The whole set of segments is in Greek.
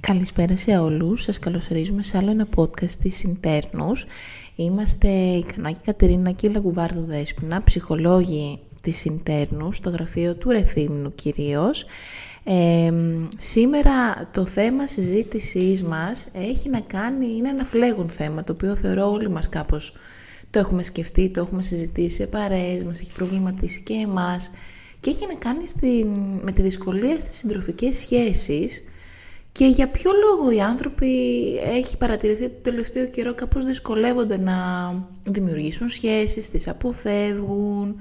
Καλησπέρα σε όλους. Σας καλωσορίζουμε σε άλλο ένα podcast της Συντέρνους. Είμαστε η Κανάκη Κατερίνα και η Λαγκουβάρδου Δέσποινα, ψυχολόγοι της Συντέρνου, στο γραφείο του Ρεθύμνου κυρίως. Ε, σήμερα το θέμα συζήτησής μας έχει να κάνει, είναι ένα φλέγον θέμα, το οποίο θεωρώ όλοι μας κάπως το έχουμε σκεφτεί, το έχουμε συζητήσει σε παρέες, μας έχει προβληματίσει και εμάς και έχει να κάνει στην, με τη δυσκολία στις συντροφικές σχέσεις και για ποιο λόγο οι άνθρωποι έχει παρατηρηθεί ότι το τελευταίο καιρό κάπως δυσκολεύονται να δημιουργήσουν σχέσεις, τις αποφεύγουν.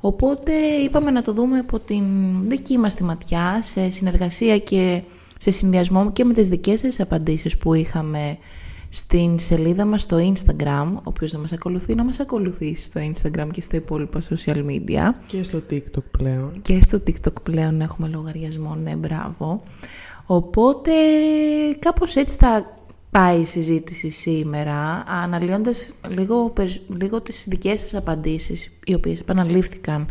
Οπότε είπαμε να το δούμε από την δική μας τη ματιά, σε συνεργασία και σε συνδυασμό και με τις δικές σας απαντήσεις που είχαμε στην σελίδα μας στο Instagram, ο οποίος δεν μας ακολουθεί, να μας ακολουθήσει στο Instagram και στα υπόλοιπα social media. Και στο TikTok πλέον. Και στο TikTok πλέον έχουμε λογαριασμό, ναι, μπράβο. Οπότε κάπως έτσι θα πάει η συζήτηση σήμερα, αναλύοντας λίγο, λίγο τις δικές σας απαντήσεις, οι οποίες επαναλήφθηκαν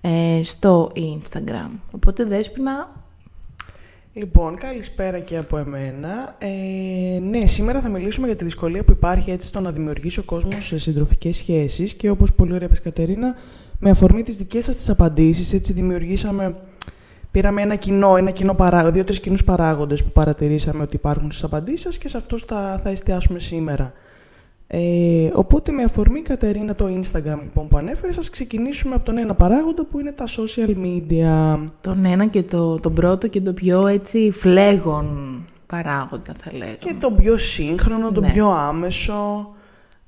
ε, στο Instagram. Οπότε Δέσποινα... Λοιπόν, καλησπέρα και από εμένα. Ε, ναι, σήμερα θα μιλήσουμε για τη δυσκολία που υπάρχει έτσι στο να δημιουργήσει ο κόσμος σε συντροφικές σχέσεις και όπως πολύ ωραία είπες Κατερίνα, με αφορμή τις δικές σας τις απαντήσεις, έτσι δημιουργήσαμε πήραμε ένα κοινό, ένα κοινό παράγοντα, δύο-τρει κοινούς παράγοντες που παρατηρήσαμε ότι υπάρχουν στις απαντήσεις και σε αυτούς θα, θα εστιάσουμε σήμερα. Ε, οπότε με αφορμή Κατερίνα το Instagram λοιπόν, που ανέφερες, σας ξεκινήσουμε από τον ένα παράγοντα που είναι τα social media. Τον ένα και το, τον πρώτο και το πιο έτσι φλέγον παράγοντα θα λέγαμε. Και το πιο σύγχρονο, το ναι. πιο άμεσο,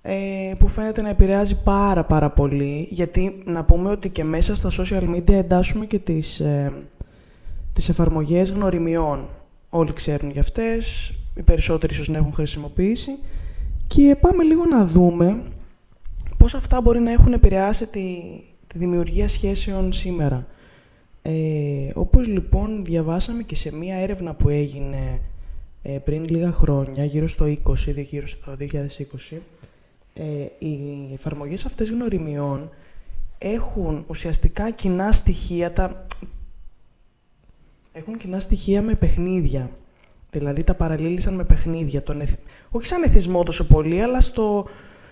ε, που φαίνεται να επηρεάζει πάρα πάρα πολύ, γιατί να πούμε ότι και μέσα στα social media εντάσσουμε και τις... Ε, τις εφαρμογές γνωριμιών. Όλοι ξέρουν για αυτές, οι περισσότεροι ίσως να έχουν χρησιμοποιήσει. Και πάμε λίγο να δούμε πώς αυτά μπορεί να έχουν επηρεάσει τη, τη δημιουργία σχέσεων σήμερα. Ε, όπως λοιπόν διαβάσαμε και σε μία έρευνα που έγινε ε, πριν λίγα χρόνια, γύρω στο 20, γύρω στο 2020, ε, οι εφαρμογές αυτές γνωριμιών έχουν ουσιαστικά κοινά στοιχεία, τα, έχουν κοινά στοιχεία με παιχνίδια. Δηλαδή τα παραλύλησαν με παιχνίδια. Τον Όχι σαν εθισμό τόσο πολύ, αλλά στο,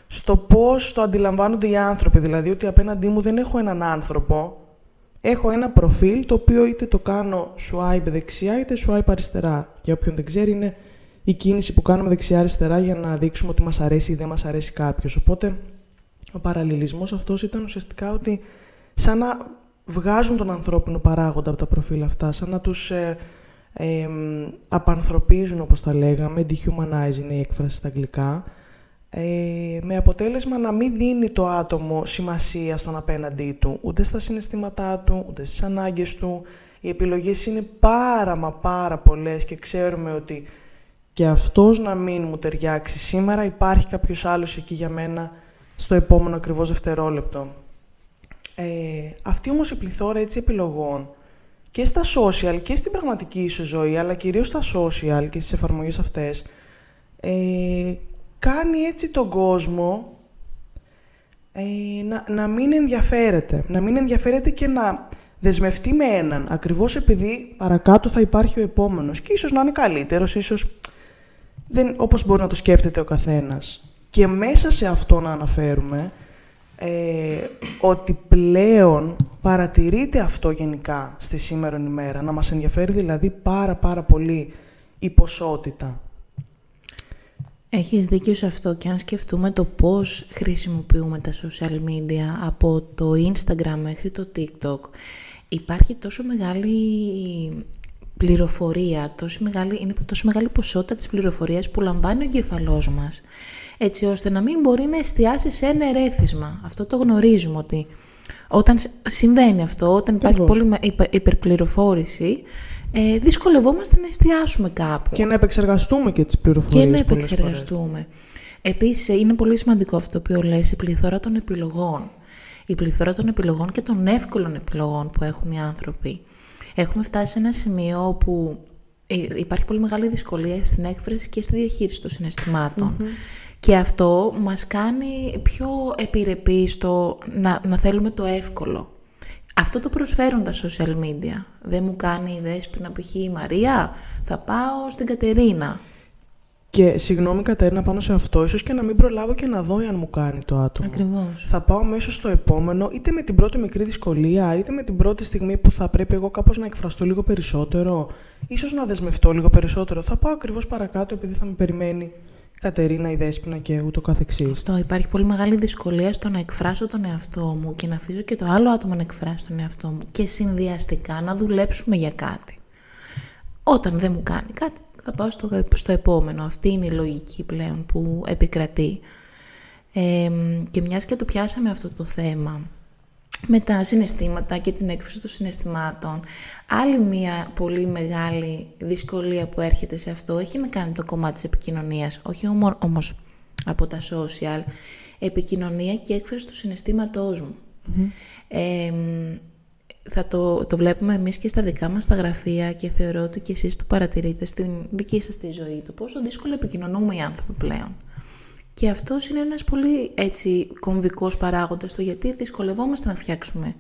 στο πώς το αντιλαμβάνονται οι άνθρωποι. Δηλαδή ότι απέναντί μου δεν έχω έναν άνθρωπο, έχω ένα προφίλ το οποίο είτε το κάνω swipe δεξιά είτε swipe αριστερά. Για όποιον δεν ξέρει είναι η κίνηση που κάνουμε δεξιά-αριστερά για να δείξουμε ότι μας αρέσει ή δεν μας αρέσει κάποιος. Οπότε ο παραλληλισμός αυτός ήταν ουσιαστικά ότι σαν να βγάζουν τον ανθρώπινο παράγοντα από τα προφίλ αυτά, σαν να τους ε, ε, απανθρωπίζουν όπως τα λέγαμε, dehumanizing είναι η έκφραση στα αγγλικά, ε, με αποτέλεσμα να μην δίνει το άτομο σημασία στον απέναντί του, ούτε στα συναισθήματά του, ούτε στις ανάγκες του. Οι επιλογές είναι πάρα μα πάρα πολλές και ξέρουμε ότι και αυτός να μην μου ταιριάξει σήμερα υπάρχει κάποιος άλλος εκεί για μένα στο επόμενο ακριβώς δευτερόλεπτο. Ε, αυτή όμως η πληθώρα έτσι επιλογών και στα social και στην πραγματική σου ζωή, αλλά κυρίως στα social και στις εφαρμογές αυτές, ε, κάνει έτσι τον κόσμο ε, να, να μην ενδιαφέρεται. Να μην ενδιαφέρεται και να δεσμευτεί με έναν, ακριβώς επειδή παρακάτω θα υπάρχει ο επόμενος και ίσως να είναι καλύτερος, ίσως δεν, όπως μπορεί να το σκέφτεται ο καθένας. Και μέσα σε αυτό να αναφέρουμε ε, ότι πλέον παρατηρείται αυτό γενικά στη σήμερα ημέρα. Να μας ενδιαφέρει δηλαδή πάρα πάρα πολύ η ποσότητα. Έχεις δίκιο σε αυτό και αν σκεφτούμε το πώς χρησιμοποιούμε τα social media από το Instagram μέχρι το TikTok υπάρχει τόσο μεγάλη πληροφορία, τόσο μεγάλη, είναι τόσο μεγάλη ποσότητα της πληροφορίας που λαμβάνει ο εγκεφαλός μας έτσι ώστε να μην μπορεί να εστιάσει σε ένα ερέθισμα. Αυτό το γνωρίζουμε ότι όταν συμβαίνει αυτό, όταν υπάρχει πολύ υπερπληροφόρηση, ε, δυσκολευόμαστε να εστιάσουμε κάπου. Και να επεξεργαστούμε και τις πληροφορίες. Και να επεξεργαστούμε. Επίσης, είναι πολύ σημαντικό αυτό που λες, η πληθώρα των επιλογών. Η πληθώρα των επιλογών και των εύκολων επιλογών που έχουν οι άνθρωποι. Έχουμε φτάσει σε ένα σημείο όπου ε, υπάρχει πολύ μεγάλη δυσκολία στην έκφραση και στη διαχείριση των συναισθηματων και αυτό μας κάνει πιο επιρρεπή στο να, να θέλουμε το εύκολο. Αυτό το προσφέρουν τα social media. Δεν μου κάνει η δέσποινα π.χ. η Μαρία, θα πάω στην Κατερίνα. Και συγγνώμη Κατέρινα πάνω σε αυτό, ίσως και να μην προλάβω και να δω αν μου κάνει το άτομο. Ακριβώς. Θα πάω μέσω στο επόμενο, είτε με την πρώτη μικρή δυσκολία, είτε με την πρώτη στιγμή που θα πρέπει εγώ κάπως να εκφραστώ λίγο περισσότερο, ίσως να δεσμευτώ λίγο περισσότερο. Θα πάω ακριβώς παρακάτω επειδή θα με περιμένει η Κατερίνα, η Δέσποινα και ούτω καθεξής. Αυτό υπάρχει πολύ μεγάλη δυσκολία στο να εκφράσω τον εαυτό μου και να αφήσω και το άλλο άτομο να εκφράσει τον εαυτό μου και συνδυαστικά να δουλέψουμε για κάτι. Όταν δεν μου κάνει κάτι, θα πάω στο, στο επόμενο. Αυτή είναι η λογική πλέον που επικρατεί. Ε, και μιας και το πιάσαμε αυτό το θέμα με τα συναισθήματα και την έκφραση των συναισθημάτων, άλλη μια πολύ μεγάλη δυσκολία που έρχεται σε αυτό έχει να κάνει το κομμάτι της επικοινωνίας, όχι όμως από τα social, επικοινωνία και έκφραση του συναισθήματός μου θα το, το βλέπουμε εμείς και στα δικά μας τα γραφεία και θεωρώ ότι και εσείς το παρατηρείτε στην δική σας τη ζωή, το πόσο δύσκολο επικοινωνούμε οι άνθρωποι πλέον. Και αυτός είναι ένας πολύ έτσι κομβικός παράγοντας το γιατί δυσκολευόμαστε να φτιάξουμε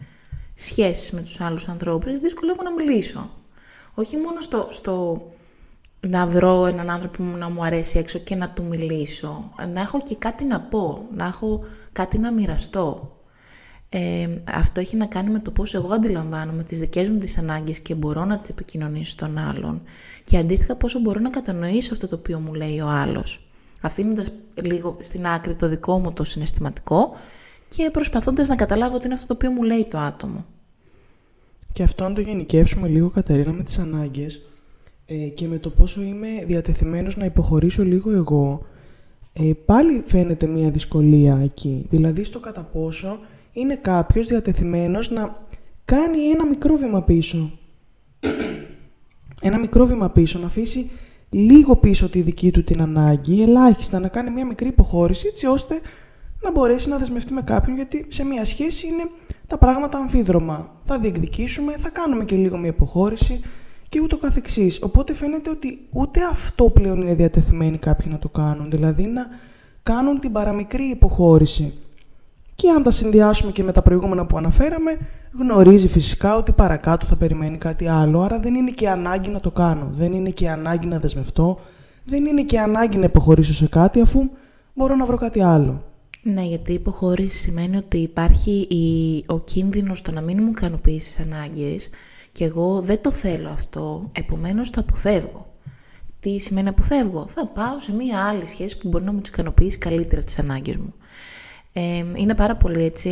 σχέσεις με τους άλλους ανθρώπους, δυσκολεύω να μιλήσω. Όχι μόνο στο, στο να βρω έναν άνθρωπο που να μου αρέσει έξω και να του μιλήσω, να έχω και κάτι να πω, να έχω κάτι να μοιραστώ ε, αυτό έχει να κάνει με το πώς εγώ αντιλαμβάνομαι τις δικές μου τις ανάγκες και μπορώ να τις επικοινωνήσω στον άλλον και αντίστοιχα πόσο μπορώ να κατανοήσω αυτό το οποίο μου λέει ο άλλος αφήνοντας λίγο στην άκρη το δικό μου το συναισθηματικό και προσπαθώντας να καταλάβω τι είναι αυτό το οποίο μου λέει το άτομο. Και αυτό αν το γενικεύσουμε λίγο Κατερίνα με τις ανάγκες ε, και με το πόσο είμαι διατεθειμένος να υποχωρήσω λίγο εγώ ε, πάλι φαίνεται μια δυσκολία εκεί. Δηλαδή στο κατά πόσο είναι κάποιος διατεθειμένος να κάνει ένα μικρό βήμα πίσω. ένα μικρό βήμα πίσω, να αφήσει λίγο πίσω τη δική του την ανάγκη, ελάχιστα να κάνει μια μικρή υποχώρηση, έτσι ώστε να μπορέσει να δεσμευτεί με κάποιον, γιατί σε μια σχέση είναι τα πράγματα αμφίδρομα. Θα διεκδικήσουμε, θα κάνουμε και λίγο μια υποχώρηση και ούτω καθεξής. Οπότε φαίνεται ότι ούτε αυτό πλέον είναι διατεθειμένοι κάποιοι να το κάνουν, δηλαδή να κάνουν την παραμικρή υποχώρηση. Και αν τα συνδυάσουμε και με τα προηγούμενα που αναφέραμε, γνωρίζει φυσικά ότι παρακάτω θα περιμένει κάτι άλλο, άρα δεν είναι και ανάγκη να το κάνω, δεν είναι και ανάγκη να δεσμευτώ, δεν είναι και ανάγκη να υποχωρήσω σε κάτι αφού μπορώ να βρω κάτι άλλο. Ναι, γιατί η υποχώρηση σημαίνει ότι υπάρχει η, ο κίνδυνος το να μην μου ικανοποιήσεις ανάγκες και εγώ δεν το θέλω αυτό, επομένως το αποφεύγω. Τι σημαίνει αποφεύγω; Θα πάω σε μία άλλη σχέση που μπορεί να μου ικανοποιήσει καλύτερα τις ανάγκες μου είναι πάρα πολύ έτσι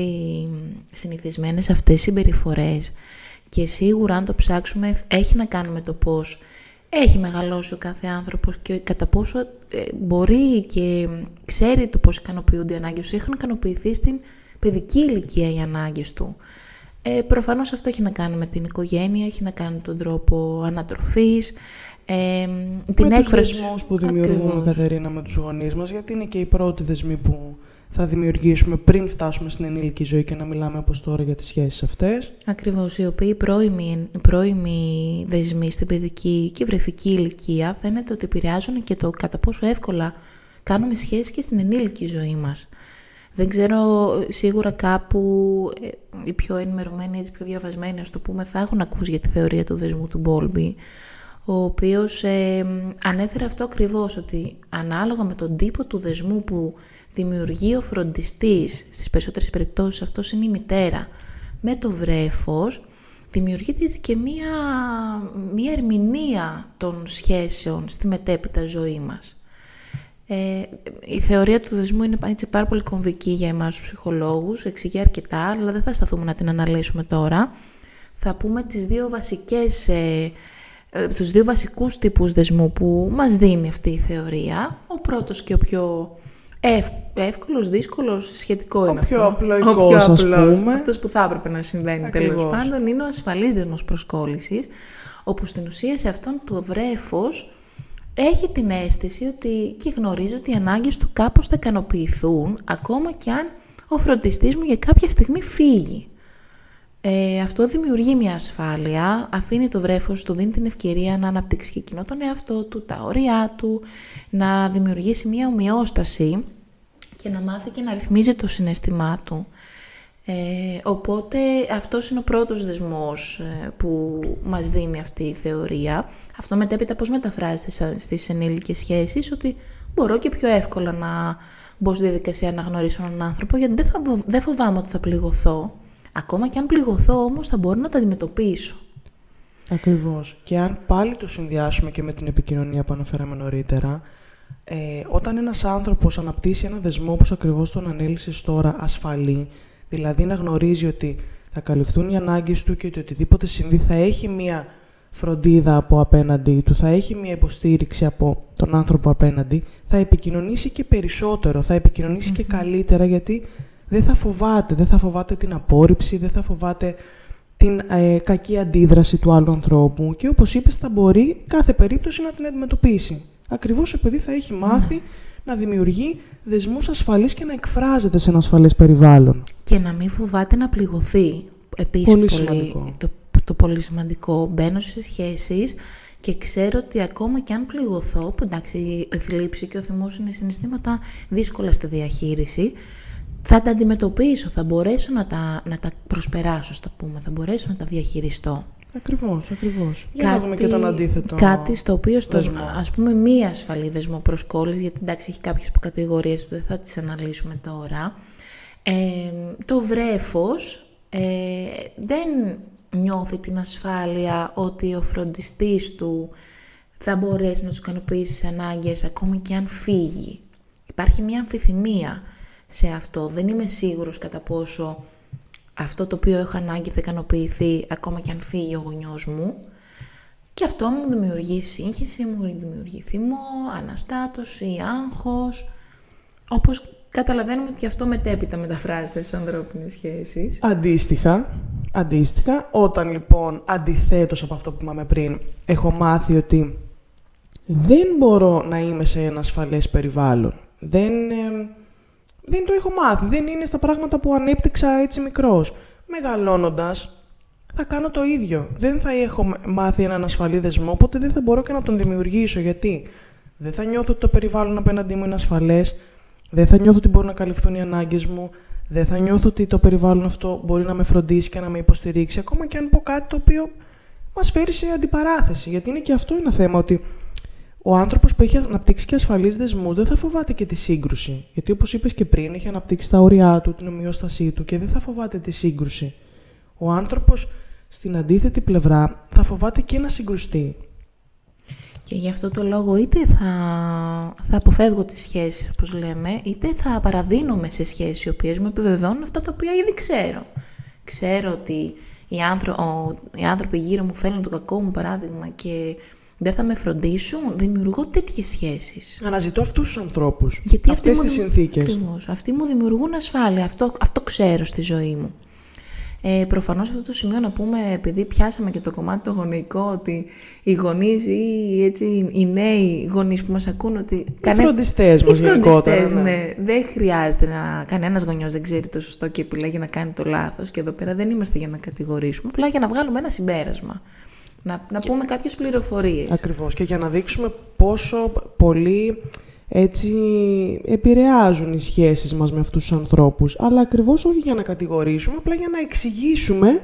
συνηθισμένες αυτές οι συμπεριφορές και σίγουρα αν το ψάξουμε έχει να κάνει με το πώς έχει μεγαλώσει ο κάθε άνθρωπος και κατά πόσο ε, μπορεί και ξέρει το πώς ικανοποιούνται οι ανάγκες του. Έχουν ικανοποιηθεί στην παιδική ηλικία οι ανάγκες του. Ε, προφανώς αυτό έχει να κάνει με την οικογένεια, έχει να κάνει με τον τρόπο ανατροφής, ε, την με έκφραση... τους που δημιουργούμε, Κατερίνα, με τους γονείς μας, γιατί είναι και οι πρώτοι δεσμοί που θα δημιουργήσουμε πριν φτάσουμε στην ενήλικη ζωή και να μιλάμε όπως τώρα για τις σχέσεις αυτές. Ακριβώς, οι οποίοι πρώιμοι, πρώιμοι δεσμοί στην παιδική και βρεφική ηλικία φαίνεται ότι επηρεάζουν και το κατά πόσο εύκολα κάνουμε σχέσεις και στην ενήλικη ζωή μας. Δεν ξέρω, σίγουρα κάπου ε, οι πιο ενημερωμένοι, οι πιο διαβασμένοι, ας το πούμε, θα έχουν ακούσει για τη θεωρία του δεσμού του Μπόλμπι, ο οποίος ε, ανέφερε αυτό ακριβώς, ότι ανάλογα με τον τύπο του δεσμού που δημιουργεί ο φροντιστής, στις περισσότερες περιπτώσεις αυτό είναι η μητέρα, με το βρέφος, δημιουργείται και μία, μία ερμηνεία των σχέσεων στη μετέπειτα ζωή μας. Ε, η θεωρία του δεσμού είναι έτσι πάρα πολύ κομβική για εμάς τους ψυχολόγους, εξηγεί αρκετά, αλλά δεν θα σταθούμε να την αναλύσουμε τώρα. Θα πούμε τις δύο βασικές ε, ε, τους δύο βασικούς τύπους δεσμού που μας δίνει αυτή η θεωρία. Ο πρώτος και ο πιο ευ, εύκολος, δύσκολος, σχετικό είναι πιο αυτό. Απλοϊκός, ο πιο απλός, πούμε. αυτός που θα έπρεπε να συμβαίνει τέλος πάντων, είναι ο ασφαλής δεσμός προσκόλλησης, όπου στην ουσία σε αυτόν το βρέφος έχει την αίσθηση ότι και γνωρίζει ότι οι ανάγκες του κάπως θα ικανοποιηθούν, ακόμα και αν ο φροντιστής μου για κάποια στιγμή φύγει. Ε, αυτό δημιουργεί μια ασφάλεια, αφήνει το βρέφος, του δίνει την ευκαιρία να αναπτύξει και εκείνο τον εαυτό του, τα όρια του, να δημιουργήσει μια ομοιόσταση και να μάθει και να ρυθμίζει το συναισθημά του. Ε, οπότε αυτός είναι ο πρώτος δεσμός ε, που μας δίνει αυτή η θεωρία. Αυτό μετέπειτα πώς μεταφράζεται στις ενήλικες σχέσεις, ότι μπορώ και πιο εύκολα να μπω στη διαδικασία να γνωρίσω έναν άνθρωπο, γιατί δεν, θα, δεν φοβάμαι ότι θα πληγωθώ. Ακόμα και αν πληγωθώ όμως θα μπορώ να τα αντιμετωπίσω. Ακριβώς. Και αν πάλι το συνδυάσουμε και με την επικοινωνία που αναφέραμε νωρίτερα, ε, όταν ένας άνθρωπος αναπτύσσει ένα δεσμό όπως ακριβώς τον ανέλησες τώρα ασφαλή, δηλαδή να γνωρίζει ότι θα καλυφθούν οι ανάγκες του και ότι οτιδήποτε συμβεί θα έχει μία φροντίδα από απέναντι του, θα έχει μία υποστήριξη από τον άνθρωπο απέναντι, θα επικοινωνήσει και περισσότερο, θα επικοινωνησει και καλύτερα γιατί δεν θα φοβάται, δεν θα φοβάται την απόρριψη, δεν θα φοβάται την ε, κακή αντίδραση του άλλου ανθρώπου και όπως είπες θα μπορεί κάθε περίπτωση να την αντιμετωπίσει. Ακριβώς επειδή θα έχει μάθει ναι. να δημιουργεί δεσμούς ασφαλείς και να εκφράζεται σε ένα ασφαλές περιβάλλον. Και να μην φοβάται να πληγωθεί. Επίσης πολύ, σημαντικό. Το, το πολύ σημαντικό. Μπαίνω σε σχέσεις και ξέρω ότι ακόμα και αν πληγωθώ, που εντάξει η θλίψη και ο θυμός είναι συναισθήματα δύσκολα στη διαχείριση, θα τα αντιμετωπίσω, θα μπορέσω να τα, να τα προσπεράσω, στο πούμε, θα μπορέσω να τα διαχειριστώ. Ακριβώς, ακριβώς. Για κάτι, να δούμε και τον αντίθετο Κάτι στο οποίο, στο, ας πούμε, μία ασφαλή δεσμό προσκόλλης, γιατί εντάξει έχει κάποιες κατηγορίες που δεν θα τις αναλύσουμε τώρα, ε, το βρέφος ε, δεν νιώθει την ασφάλεια ότι ο φροντιστής του θα μπορέσει να τους ικανοποιήσει τις ανάγκες ακόμη και αν φύγει. Υπάρχει μια αμφιθυμία σε αυτό. Δεν είμαι σίγουρος κατά πόσο αυτό το οποίο έχω ανάγκη θα ικανοποιηθεί ακόμα και αν φύγει ο γονιός μου. Και αυτό μου δημιουργεί σύγχυση, μου δημιουργεί θυμό, αναστάτωση, άγχος. Όπως καταλαβαίνουμε ότι και αυτό μετέπειτα μεταφράζεται στις ανθρώπινες σχέσεις. Αντίστοιχα, αντίστοιχα, όταν λοιπόν αντιθέτως από αυτό που είπαμε πριν, έχω μάθει ότι δεν μπορώ να είμαι σε ένα ασφαλές περιβάλλον. Δεν δεν το έχω μάθει. Δεν είναι στα πράγματα που ανέπτυξα έτσι μικρός. Μεγαλώνοντας, θα κάνω το ίδιο. Δεν θα έχω μάθει έναν ασφαλή δεσμό, οπότε δεν θα μπορώ και να τον δημιουργήσω. Γιατί; Δεν θα νιώθω ότι το περιβάλλον απέναντί μου είναι ασφαλές, δεν θα νιώθω ότι μπορούν να καλυφθούν οι ανάγκες μου, δεν θα νιώθω ότι το περιβάλλον αυτό μπορεί να με φροντίσει και να με υποστηρίξει, ακόμα και αν πω κάτι το οποίο μας φέρει σε αντιπαράθεση. Γιατί είναι και αυτό ένα θέμα, ότι ο άνθρωπος που έχει αναπτύξει και ασφαλείς δεσμούς δεν θα φοβάται και τη σύγκρουση. Γιατί όπως είπες και πριν, έχει αναπτύξει τα όρια του, την ομοιόστασή του και δεν θα φοβάται τη σύγκρουση. Ο άνθρωπος στην αντίθετη πλευρά θα φοβάται και να συγκρουστεί. Και γι' αυτό το λόγο είτε θα, θα αποφεύγω τις σχέσεις όπως λέμε, είτε θα παραδίνομαι σε σχέσεις οι οποίες μου επιβεβαιώνουν αυτά τα οποία ήδη ξέρω. Ξέρω ότι οι, άνθρω... οι άνθρωποι γύρω μου θέλουν το κακό μου παράδειγμα και δεν θα με φροντίσουν, δημιουργώ τέτοιες σχέσεις. Αναζητώ αυτούς τους ανθρώπους, Γιατί αυτές τις συνθήκες. Ακριβώς. Αυτοί μου δημιουργούν ασφάλεια, αυτό, αυτό ξέρω στη ζωή μου. Ε, προφανώς αυτό το σημείο να πούμε, επειδή πιάσαμε και το κομμάτι το γονεϊκό, ότι οι γονείς ή έτσι, οι νέοι γονείς που μας ακούν ότι... Οι κάνε... φροντιστές μας γενικότερα. Ναι. ναι. Δεν χρειάζεται να... Κανένας γονιός δεν ξέρει το σωστό και επιλέγει να κάνει το λάθος και εδώ πέρα δεν είμαστε για να κατηγορήσουμε, απλά για να βγάλουμε ένα συμπέρασμα. Να, να πούμε κάποιες πληροφορίες. Ακριβώς. Και για να δείξουμε πόσο πολύ έτσι επηρεάζουν οι σχέσεις μας με αυτούς τους ανθρώπους. Αλλά ακριβώς όχι για να κατηγορήσουμε, απλά για να εξηγήσουμε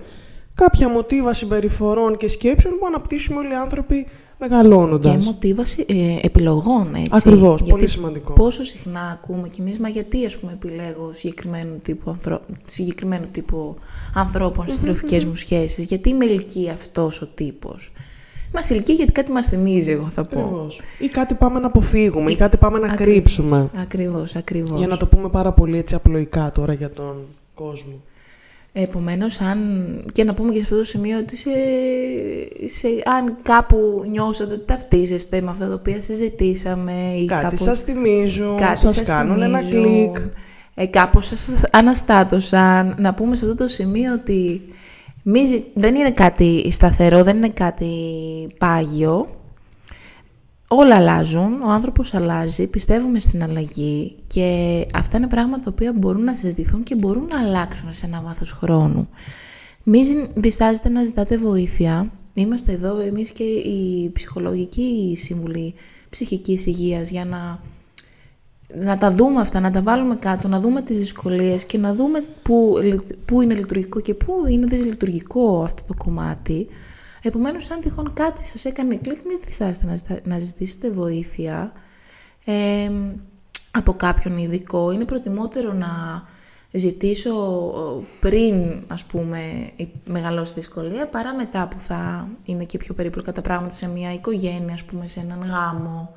κάποια μοτίβα συμπεριφορών και σκέψεων που αναπτύσσουμε όλοι οι άνθρωποι μεγαλώνοντας. Και μοτίβαση ε, επιλογών, έτσι. Ακριβώς, πολύ σημαντικό. Πόσο συχνά ακούμε κι εμείς, μα γιατί ας πούμε επιλέγω συγκεκριμένο τύπο, ανθρω... συγκεκριμένο τύπο ανθρώπων στις τροφικές μου σχέσεις, γιατί με ελκύει αυτός ο τύπος; Μας ελκύει γιατί κάτι μας θυμίζει, εγώ θα πω. Ακριβώς. Ή κάτι πάμε να αποφύγουμε, ή, κάτι πάμε να κρύψουμε. Ακριβώς, ακριβώς. Για να το πούμε πάρα πολύ έτσι απλοϊκά τώρα για τον κόσμο. Επομένως, αν, και να πούμε και σε αυτό το σημείο ότι σε, σε, αν κάπου νιώσατε ότι ταυτίζεστε με αυτά τα οποία συζητήσαμε ή κάτι κάπου, σας θυμίζουν, κάτι σας, σας κάνουν ένα κλικ. Ε, κάπως σας αναστάτωσαν. Να πούμε σε αυτό το σημείο ότι μη, δεν είναι κάτι σταθερό, δεν είναι κάτι πάγιο όλα αλλάζουν, ο άνθρωπος αλλάζει, πιστεύουμε στην αλλαγή και αυτά είναι πράγματα τα οποία μπορούν να συζητηθούν και μπορούν να αλλάξουν σε ένα βάθος χρόνου. Μην διστάζετε να ζητάτε βοήθεια. Είμαστε εδώ εμείς και η ψυχολογική σύμβουλη ψυχικής υγείας για να να τα δούμε αυτά, να τα βάλουμε κάτω, να δούμε τις δυσκολίες και να δούμε πού, πού είναι λειτουργικό και πού είναι δυσλειτουργικό αυτό το κομμάτι. Επομένως, αν τυχόν κάτι σας έκανε κλικ, μην διστάσετε να, ζητήσετε βοήθεια ε, από κάποιον ειδικό. Είναι προτιμότερο να ζητήσω πριν, ας πούμε, μεγαλώσει δυσκολία, παρά μετά που θα είναι και πιο περίπλοκα τα πράγματα σε μια οικογένεια, ας πούμε, σε έναν γάμο.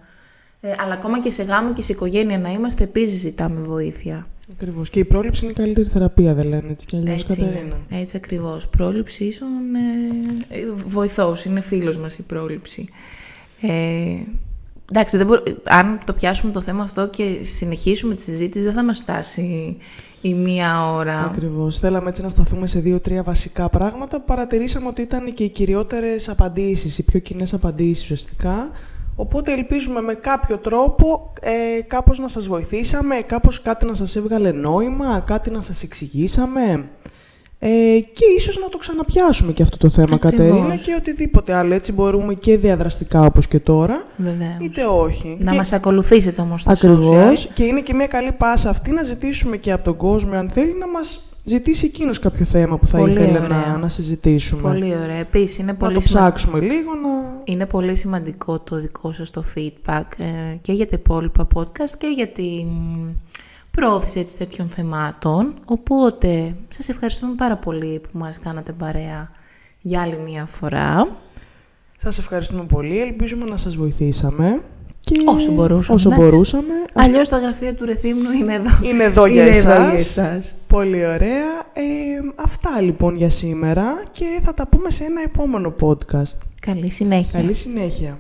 Ε, αλλά ακόμα και σε γάμο και σε οικογένεια να είμαστε, επίσης ζητάμε βοήθεια. Ακριβώς. Και η πρόληψη είναι η καλύτερη θεραπεία, δεν λένε έτσι κι αλλιώς, Κατερίνα. Έτσι ακριβώς. Πρόληψη ίσον ε, βοηθός, είναι φίλος μας η πρόληψη. Ε, εντάξει, δεν αν το πιάσουμε το θέμα αυτό και συνεχίσουμε τη συζήτηση, δεν θα μας φτάσει η μία ώρα. Ακριβώς. Θέλαμε έτσι να σταθούμε σε δύο-τρία βασικά πράγματα που παρατηρήσαμε ότι ήταν και οι κυριότερες απαντήσεις, οι πιο κοινές απαντήσεις ουσιαστικά. Οπότε ελπίζουμε με κάποιο τρόπο ε, κάπως να σας βοηθήσαμε, κάπως κάτι να σας έβγαλε νόημα, κάτι να σας εξηγήσαμε. Ε, και ίσως να το ξαναπιάσουμε και αυτό το θέμα, Ακριβώς. Κατερίνα, και οτιδήποτε άλλο. Έτσι μπορούμε και διαδραστικά όπως και τώρα, Βεβαίως. είτε όχι. Να και... μας ακολουθήσετε όμως στα Ακριβώς. Και είναι και μια καλή πάσα αυτή να ζητήσουμε και από τον κόσμο, αν θέλει, να μας ζητήσει εκείνος κάποιο θέμα που θα πολύ ήθελε να, να συζητήσουμε. Πολύ ωραία. Επίσης, είναι πολύ να το ψάξουμε λίγο. Να... Είναι πολύ σημαντικό το δικό σας το feedback ε, και για τα υπόλοιπα podcast και για την προώθηση έτσι, τέτοιων θεμάτων. Οπότε, σας ευχαριστούμε πάρα πολύ που μας κάνατε παρέα για άλλη μία φορά. Σας ευχαριστούμε πολύ. Ελπίζουμε να σας βοηθήσαμε. Και όσο μπορούσαμε. Όσο μπορούσαμε. Αλλιώς τα γραφεία του Ρεθύμνου είναι εδώ. Είναι εδώ για, είναι εσάς. Εδώ για εσάς. Πολύ ωραία. Ε, αυτά λοιπόν για σήμερα και θα τα πούμε σε ένα επόμενο podcast. Καλή συνέχεια. Καλή συνέχεια.